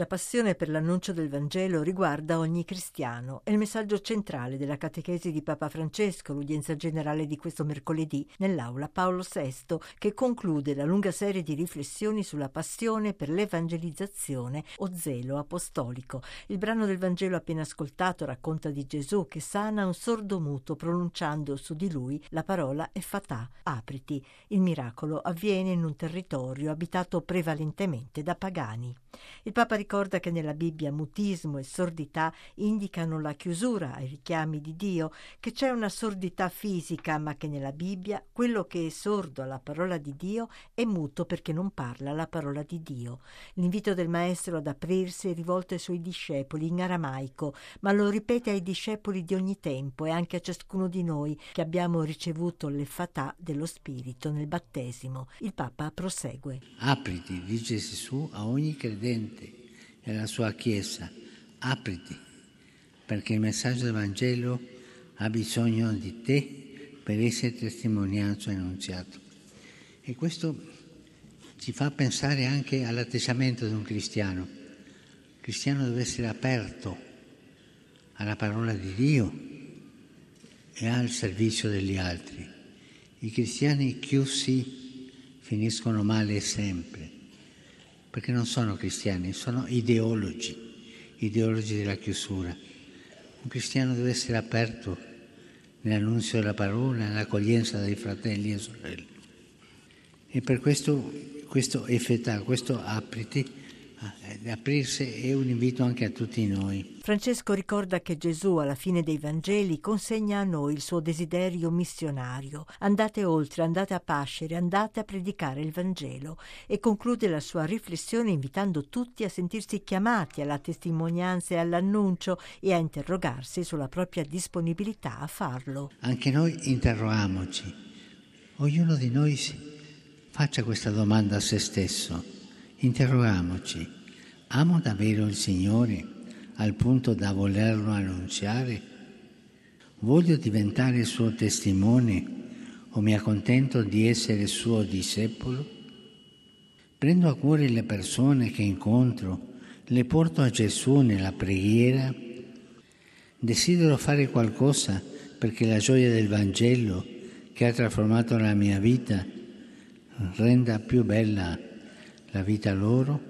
La passione per l'annuncio del Vangelo riguarda ogni cristiano. È il messaggio centrale della catechesi di Papa Francesco, l'udienza generale di questo mercoledì, nell'aula Paolo VI, che conclude la lunga serie di riflessioni sulla passione per l'evangelizzazione o zelo apostolico. Il brano del Vangelo appena ascoltato racconta di Gesù che sana un sordo muto pronunciando su di lui la parola Efatà, apriti. Il miracolo avviene in un territorio abitato prevalentemente da pagani. Il Papa ricorda che nella Bibbia mutismo e sordità indicano la chiusura ai richiami di Dio, che c'è una sordità fisica, ma che nella Bibbia quello che è sordo alla parola di Dio è muto perché non parla la parola di Dio. L'invito del Maestro ad aprirsi è rivolto ai suoi discepoli in aramaico, ma lo ripete ai discepoli di ogni tempo e anche a ciascuno di noi che abbiamo ricevuto l'effatà dello Spirito nel battesimo. Il Papa prosegue. Apriti, dice Gesù, a ogni credente e alla sua Chiesa, apriti, perché il messaggio del Vangelo ha bisogno di te per essere testimoniato e annunziato. E questo ci fa pensare anche all'atteggiamento di un cristiano. Il cristiano deve essere aperto alla parola di Dio e al servizio degli altri. I cristiani chiusi finiscono male sempre perché non sono cristiani, sono ideologi, ideologi della chiusura. Un cristiano deve essere aperto nell'annunzio della parola, nell'accoglienza dei fratelli e sorelle. E per questo, questo effetà, questo apriti, aprirsi è un invito anche a tutti noi. Francesco ricorda che Gesù alla fine dei Vangeli consegna a noi il suo desiderio missionario. Andate oltre, andate a pascere, andate a predicare il Vangelo e conclude la sua riflessione invitando tutti a sentirsi chiamati alla testimonianza e all'annuncio e a interrogarsi sulla propria disponibilità a farlo. Anche noi interroghiamoci. Ognuno di noi faccia questa domanda a se stesso Interrogiamoci, amo davvero il Signore al punto da volerlo annunziare? Voglio diventare suo testimone o mi accontento di essere suo discepolo? Prendo a cuore le persone che incontro, le porto a Gesù nella preghiera? Desidero fare qualcosa perché la gioia del Vangelo che ha trasformato la mia vita renda più bella la vita loro